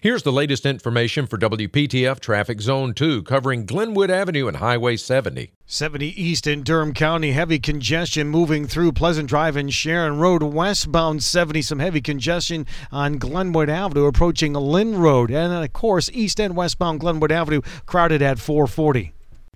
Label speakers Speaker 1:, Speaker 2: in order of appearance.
Speaker 1: Here's the latest information for WPTF Traffic Zone 2 covering Glenwood Avenue and Highway 70.
Speaker 2: 70 East in Durham County, heavy congestion moving through Pleasant Drive and Sharon Road. Westbound 70, some heavy congestion on Glenwood Avenue approaching Lynn Road. And of course, east and westbound Glenwood Avenue crowded at 440.